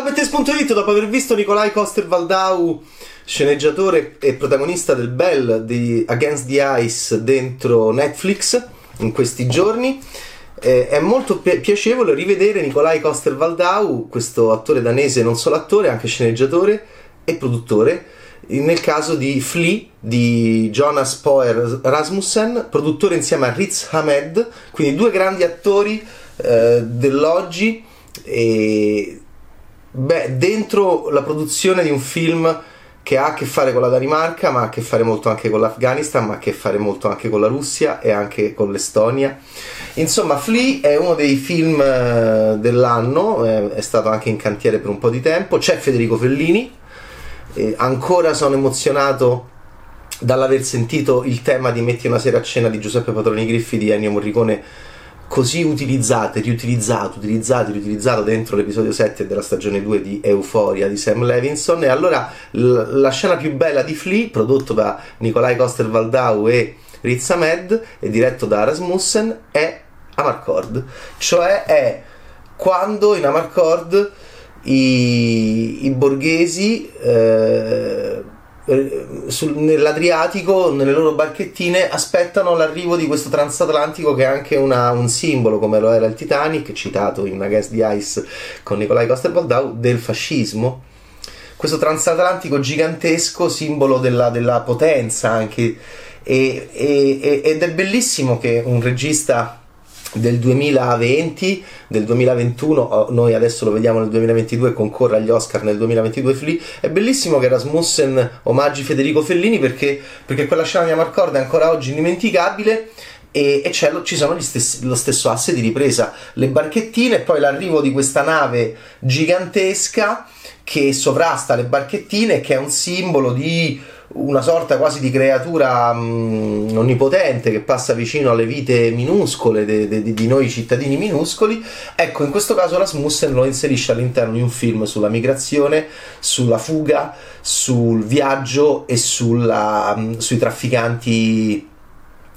Ciao Bettes.it, dopo aver visto Nicolai Coster-Waldau, sceneggiatore e protagonista del Bell di Against the Ice dentro Netflix in questi giorni, eh, è molto pi- piacevole rivedere Nicolai Coster-Waldau, questo attore danese, non solo attore, anche sceneggiatore e produttore, nel caso di Flea di Jonas Poer Rasmussen, produttore insieme a Riz Hamed, quindi due grandi attori eh, dell'oggi e beh, dentro la produzione di un film che ha a che fare con la Danimarca, ma ha a che fare molto anche con l'Afghanistan, ma ha a che fare molto anche con la Russia e anche con l'Estonia. Insomma, Flea è uno dei film eh, dell'anno, è stato anche in cantiere per un po' di tempo. C'è Federico Fellini, ancora sono emozionato dall'aver sentito il tema di Metti una sera a cena di Giuseppe Patroni Griffi di Ennio Morricone così utilizzate, riutilizzato, utilizzato, riutilizzato dentro l'episodio 7 della stagione 2 di Euphoria di Sam Levinson. E allora l- la scena più bella di Flea, prodotto da Nikolai Coster-Waldau e Riz Ahmed e diretto da Rasmussen, è Amarcord, cioè è quando in Amarcord i, i borghesi eh, eh, sul, nell'Adriatico, nelle loro barchettine, aspettano l'arrivo di questo transatlantico che è anche una, un simbolo, come lo era il Titanic, citato in Against the Ice con Nicolai Coster-Waldau, del fascismo. Questo transatlantico gigantesco, simbolo della, della potenza anche. E, e, ed è bellissimo che un regista del 2020, del 2021, noi adesso lo vediamo nel 2022, concorre agli Oscar nel 2022 Flea. È bellissimo che Rasmussen omaggi Federico Fellini perché, perché quella scena di Amarcord è ancora oggi indimenticabile e, e ci sono stessi, lo stesso asse di ripresa, le barchettine e poi l'arrivo di questa nave gigantesca che sovrasta le barchettine che è un simbolo di una sorta quasi di creatura mh, mm, onnipotente che passa vicino alle vite minuscole de, de, de, di noi cittadini minuscoli. Ecco, in questo caso Rasmussen lo inserisce all'interno di un film sulla migrazione, sulla fuga, sul viaggio e sulla, mh, mm, sui trafficanti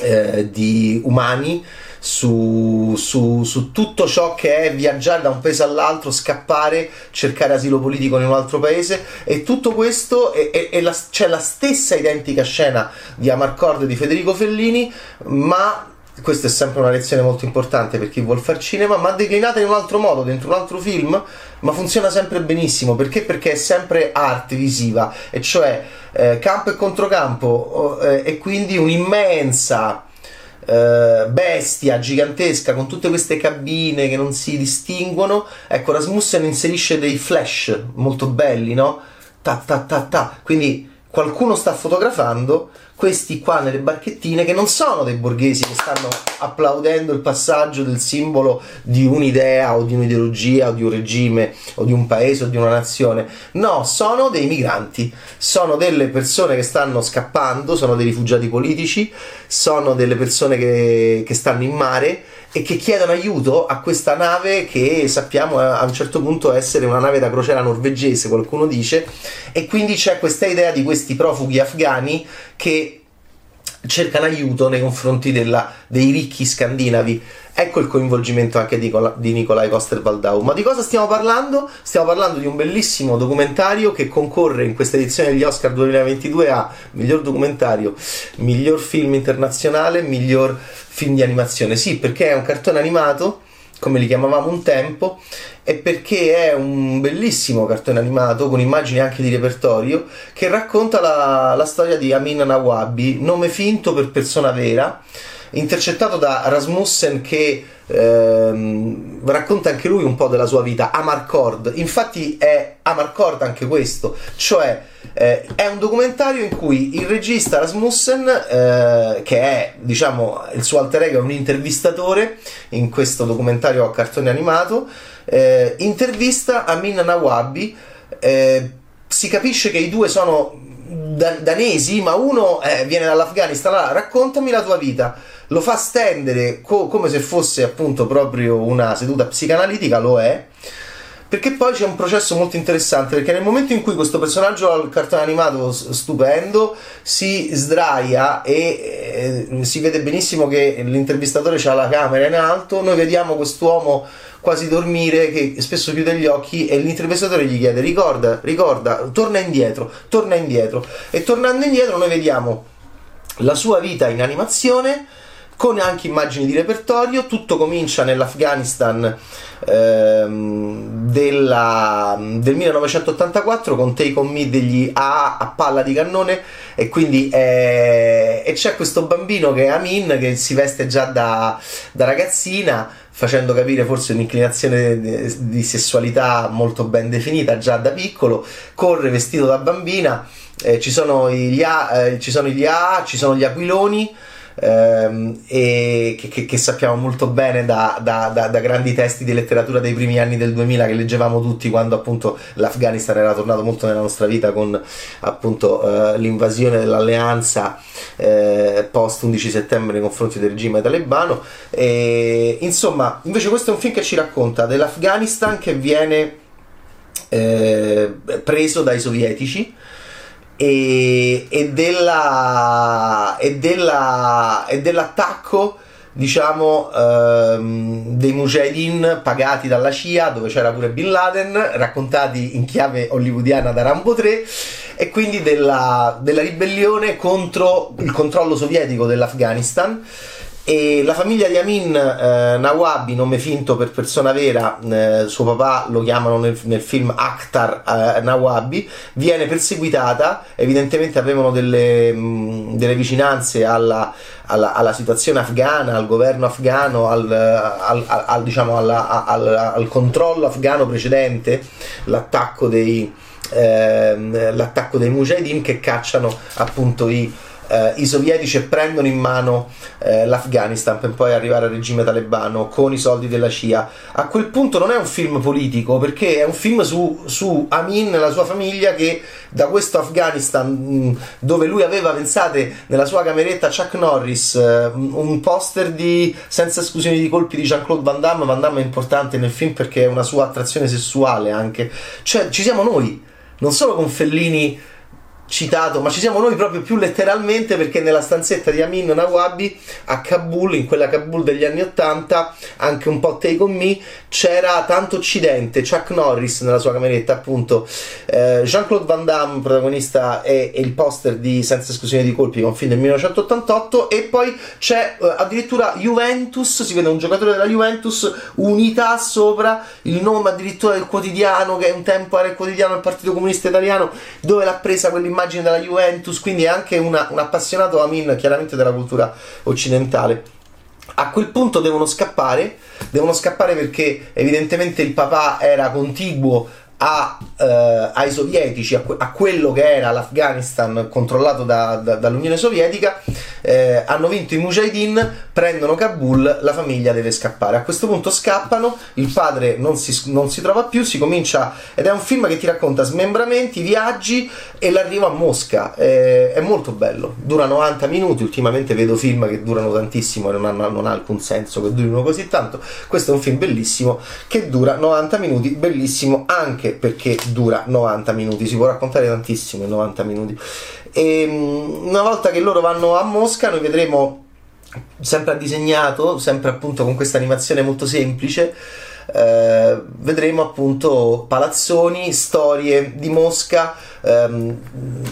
eh, di umani su, su, su, tutto ciò che è viaggiare da un paese all'altro, scappare, cercare asilo politico in un altro paese. E tutto questo è, è, è la, c'è la stessa identica scena di Amarcord di Federico Fellini, ma questa è sempre una lezione molto importante per chi vuol fare cinema, ma declinata in un altro modo, dentro un altro film, ma funziona sempre benissimo, perché? Perché è sempre arte visiva, e cioè eh, campo e controcampo, eh, e quindi un'immensa eh, bestia gigantesca con tutte queste cabine che non si distinguono. Ecco, Rasmussen inserisce dei flash molto belli, no? Ta ta ta ta. Quindi qualcuno sta fotografando questi qua nelle barchettine che non sono dei borghesi che stanno applaudendo il passaggio del simbolo di un'idea o di un'ideologia o di un regime o di un paese o di una nazione. No, sono dei migranti, sono delle persone che stanno scappando, sono dei rifugiati politici, sono delle persone che, che stanno in mare e che chiedono aiuto a questa nave che sappiamo a un certo punto essere una nave da crociera norvegese, qualcuno dice, e quindi c'è questa idea di questi profughi afghani che cercano aiuto nei confronti della, dei ricchi scandinavi. Ecco il coinvolgimento anche di, di Nicolai Coster-Waldau. Ma di cosa stiamo parlando? Stiamo parlando di un bellissimo documentario che concorre in questa edizione degli Oscar 2022 a miglior documentario, miglior film internazionale, miglior film di animazione. Sì, perché è un cartone animato come li chiamavamo un tempo, e perché è un bellissimo cartone animato con immagini anche di repertorio che racconta la, la storia di Amin Nawabi, nome finto per persona vera, intercettato da Rasmussen che ehm, racconta anche lui un po' della sua vita, Amarcord. Infatti è Amarcord anche questo, cioè eh, è un documentario in cui il regista Rasmussen, eh, che è diciamo il suo alter ego, è un intervistatore in questo documentario a cartone animato, eh, intervista Amin Nawabi. Eh, si capisce che i due sono danesi, ma uno eh, viene dall'Afghanistan. Allora, raccontami la tua vita lo fa stendere co- come se fosse appunto proprio una seduta psicanalitica, lo è, perché poi c'è un processo molto interessante perché nel momento in cui questo personaggio al cartone animato stupendo si sdraia e eh, si vede benissimo che l'intervistatore ha la camera in alto noi vediamo quest'uomo quasi dormire che spesso chiude gli occhi e l'intervistatore gli chiede ricorda, ricorda, torna indietro, torna indietro. E tornando indietro noi vediamo la sua vita in animazione con anche immagini di repertorio. Tutto comincia nell'Afghanistan ehm, della, del 1984 con Take On Me degli A a palla di cannone e quindi eh, e c'è questo bambino che è Amin che si veste già da, da ragazzina facendo capire forse un'inclinazione di, di sessualità molto ben definita già da piccolo, corre vestito da bambina, eh, ci, sono gli A, eh, ci sono gli A, ci sono gli aquiloni, ehm, e che, che, sappiamo molto bene da, da, da, da, grandi testi di letteratura dei primi anni del 2000 che leggevamo tutti quando appunto l'Afghanistan era tornato molto nella nostra vita con appunto eh, l'invasione dell'alleanza eh, post 11 settembre nei confronti del regime talebano. E, insomma invece questo è un film che ci racconta dell'Afghanistan che viene eh, preso dai sovietici e, e, della, e, della, e dell'attacco diciamo ehm, dei mujahideen pagati dalla CIA dove c'era pure Bin Laden raccontati in chiave hollywoodiana da Rambo 3 e quindi della, della ribellione contro il controllo sovietico dell'Afghanistan e la famiglia di Amin eh, Nawabi, nome finto per persona vera, eh, suo papà lo chiamano nel, nel film Akhtar eh, Nawabi, viene perseguitata, evidentemente avevano delle, mh, delle vicinanze alla, alla, alla, situazione afghana, al governo afghano, al, al, al, diciamo alla, al controllo afghano precedente, l'attacco dei, ehm, l'attacco dei mujahideen che cacciano appunto i eh, i sovietici prendono in mano eh, l'Afghanistan per poi arrivare al regime talebano con i soldi della CIA. A quel punto non è un film politico perché è un film su, su Amin e la sua famiglia che da questo Afghanistan mh, dove lui aveva, pensate, nella sua cameretta Chuck Norris eh, un poster di senza esclusioni di colpi di Jean-Claude Van Damme. Van Damme è importante nel film perché è una sua attrazione sessuale anche. Cioè ci siamo noi, non solo con Fellini citato, ma ci siamo noi proprio più letteralmente perché nella stanzetta di Amin Nawabi a Kabul, in quella Kabul degli anni 80, anche un po' Take on Me, c'era tanto Occidente, Chuck Norris nella sua cameretta appunto, eh, Jean-Claude Van Damme protagonista e, il poster di Senza esclusione di colpi, un film del 1988 e poi c'è eh, addirittura Juventus, si vede un giocatore della Juventus, unità sopra, il nome addirittura del quotidiano che un tempo era il quotidiano del Partito Comunista Italiano dove l'ha presa quell'immagine immagine della Juventus, quindi è anche una, un appassionato Amin chiaramente della cultura occidentale. A quel punto devono scappare, devono scappare perché evidentemente il papà era contiguo a, eh, ai sovietici, a, a, quello che era l'Afghanistan controllato da, da, dall'Unione Sovietica, eh, hanno vinto i Mujahideen, prendono Kabul, la famiglia deve scappare. A questo punto scappano, il padre non si, non si trova più, si comincia, ed è un film che ti racconta smembramenti, viaggi e l'arrivo a Mosca. Eh, è molto bello, dura 90 minuti, ultimamente vedo film che durano tantissimo e non, hanno, non ha alcun senso che durino così tanto. Questo è un film bellissimo che dura 90 minuti, bellissimo anche anche perché dura 90 minuti, si può raccontare tantissimo in 90 minuti. E ehm, una volta che loro vanno a Mosca, noi vedremo sempre disegnato, sempre appunto con questa animazione molto semplice. Eh, vedremo appunto palazzoni, storie di Mosca, ehm,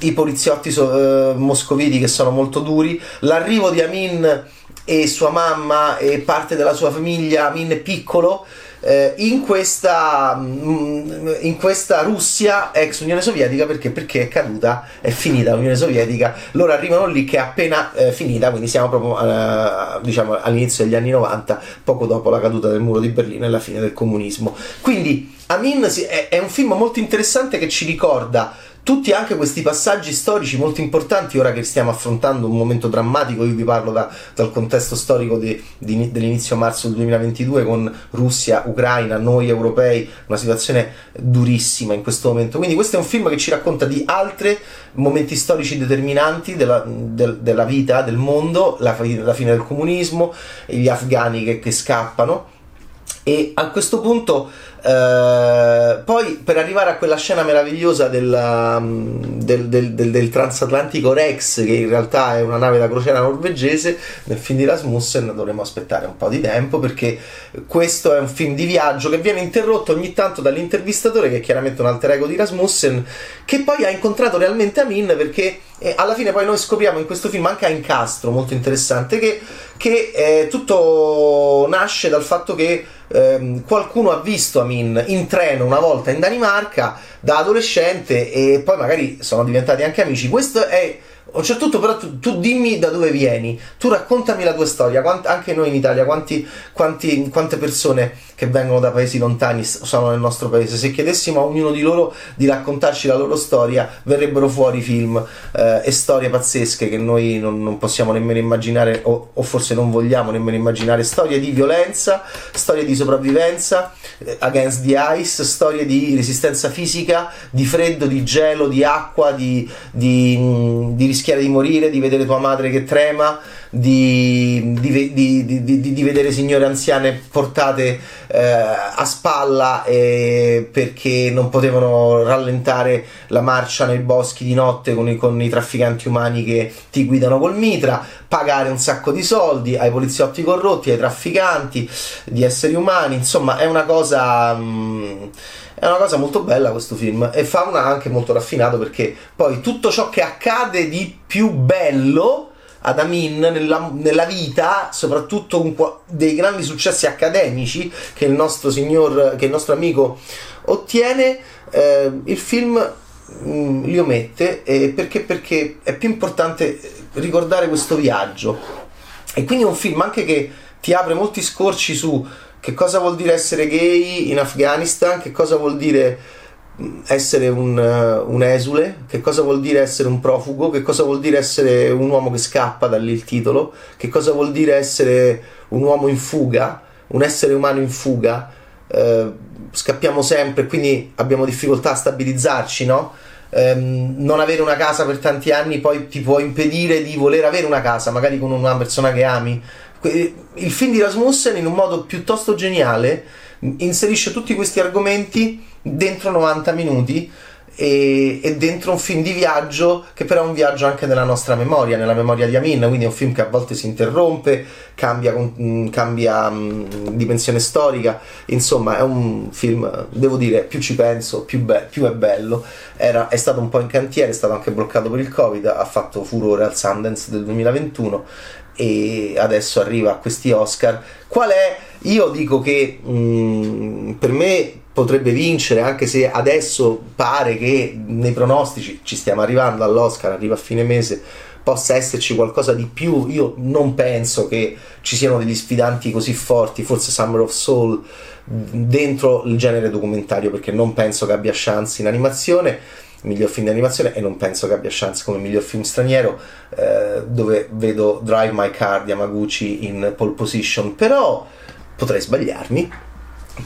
i poliziotti so, eh, moscoviti che sono molto duri, l'arrivo di Amin e sua mamma e parte della sua famiglia, Amin è piccolo, eh, in, questa, mm, in questa Russia ex Unione Sovietica perché? perché è caduta, è finita l'Unione Sovietica, loro arrivano lì che è appena eh, finita, quindi siamo proprio eh, diciamo, all'inizio degli anni 90, poco dopo la caduta del muro di Berlino e la fine del comunismo. Quindi Amin è, è un film molto interessante che ci ricorda tutti anche questi passaggi storici molto importanti ora che stiamo affrontando un momento drammatico, io vi parlo da, dal contesto storico di, di, dell'inizio marzo del 2022 con Russia, Ucraina, noi europei, una situazione durissima in questo momento. Quindi questo è un film che ci racconta di altri momenti storici determinanti della, del, della vita, del mondo, la, la, fine del comunismo, gli afghani che, che scappano e a questo punto Uh, poi per arrivare a quella scena meravigliosa del, um, del, del, del, transatlantico Rex, che in realtà è una nave da crociera norvegese, nel film di Rasmussen dovremo aspettare un po' di tempo perché questo è un film di viaggio che viene interrotto ogni tanto dall'intervistatore, che è chiaramente un alter ego di Rasmussen, che poi ha incontrato realmente Amin perché eh, alla fine poi noi scopriamo in questo film anche a incastro molto interessante che, che eh, tutto nasce dal fatto che ehm, qualcuno ha visto Amin in treno una volta in Danimarca da adolescente e poi magari sono diventati anche amici. Questo è c'è tutto, però tu, tu, dimmi da dove vieni, tu raccontami la tua storia, Quant, anche noi in Italia, quanti, quanti, quante persone che vengono da paesi lontani sono nel nostro paese, se chiedessimo a ognuno di loro di raccontarci la loro storia, verrebbero fuori film eh, e storie pazzesche che noi non, non possiamo nemmeno immaginare o, o, forse non vogliamo nemmeno immaginare, storie di violenza, storie di sopravvivenza, eh, against the ice, storie di resistenza fisica, di freddo, di gelo, di acqua, di, di, di rischiare di morire, di vedere tua madre che trema, di, di, di, di vedere signore anziane portate eh, a spalla eh, perché non potevano rallentare la marcia nei boschi di notte con i, con i trafficanti umani che ti guidano col mitra, pagare un sacco di soldi ai poliziotti corrotti, ai trafficanti di esseri umani, insomma è una cosa... Mh, mm, è una cosa molto bella questo film e fa una anche molto raffinato perché poi tutto ciò che accade di più bello ad Amin nella, nella vita, soprattutto un, dei grandi successi accademici che il nostro signor, che il nostro amico ottiene, eh, il film mh, mm, li omette eh, perché, perché è più importante ricordare questo viaggio. E quindi è un film anche che ti apre molti scorci su che cosa vuol dire essere gay in Afghanistan, che cosa vuol dire essere un, uh, un, esule, che cosa vuol dire essere un profugo, che cosa vuol dire essere un uomo che scappa, da lì il titolo, che cosa vuol dire essere un uomo in fuga, un essere umano in fuga. Uh, scappiamo sempre, quindi abbiamo difficoltà a stabilizzarci, no? Um, non avere una casa per tanti anni poi ti può impedire di voler avere una casa, magari con una persona che ami il film di Rasmussen in un modo piuttosto geniale inserisce tutti questi argomenti dentro 90 minuti e, e, dentro un film di viaggio che però è un viaggio anche nella nostra memoria, nella memoria di Amin, quindi è un film che a volte si interrompe, cambia, mm, cambia um, dimensione storica, insomma è un film, devo dire, più ci penso, più, be- più è bello, Era, è stato un po' in cantiere, è stato anche bloccato per il Covid, ha fatto furore al Sundance del 2021 e adesso arriva a questi Oscar. Qual è? Io dico che mh, mm, per me potrebbe vincere, anche se adesso pare che nei pronostici ci stiamo arrivando all'Oscar, arriva a fine mese, possa esserci qualcosa di più. Io non penso che ci siano degli sfidanti così forti, forse Summer of Soul dentro il genere documentario, perché non penso che abbia chance in animazione miglior film di animazione e non penso che abbia chance come miglior film straniero eh, dove vedo Drive My Car di Yamaguchi in pole position però potrei sbagliarmi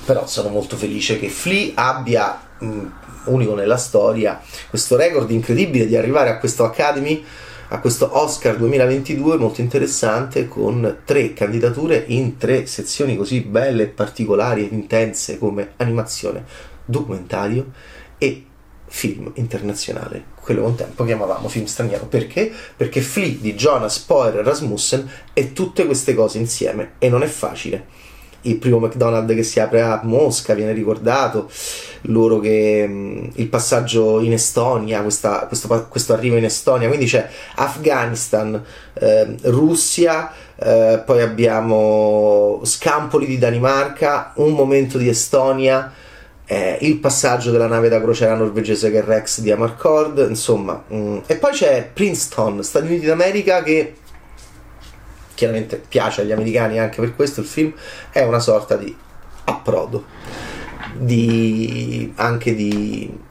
però sono molto felice che Flea abbia mh, unico nella storia questo record incredibile di arrivare a questo Academy a questo Oscar 2022 molto interessante con tre candidature in tre sezioni così belle, particolari e intense come animazione, documentario e film internazionale, quello un tempo chiamavamo film straniero. Perché? Perché Flea di Jonas Poer Rasmussen è tutte queste cose insieme e non è facile. Il primo McDonald's che si apre a Mosca viene ricordato, loro che mh, il passaggio in Estonia, questa, questo, questo, arrivo in Estonia, quindi c'è Afghanistan, eh, Russia, eh, poi abbiamo Scampoli di Danimarca, un momento di Estonia eh, il passaggio della nave da crociera norvegese che è Rex di Amarcord, insomma. Mh. Mm. E poi c'è Princeton, Stati Uniti d'America, che chiaramente piace agli americani anche per questo il film, è una sorta di approdo, di, anche di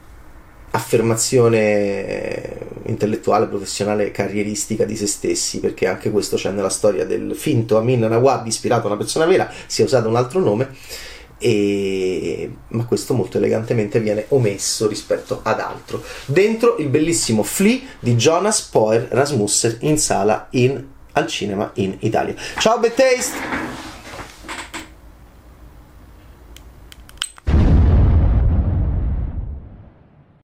affermazione intellettuale, professionale, carrieristica di se stessi, perché anche questo c'è nella storia del finto Amin Nawab, ispirato a una persona vera, si è usato un altro nome e... ma questo molto elegantemente viene omesso rispetto ad altro. Dentro il bellissimo Flea di Jonas Poer Rasmussen in sala in, al cinema in Italia. Ciao Bad!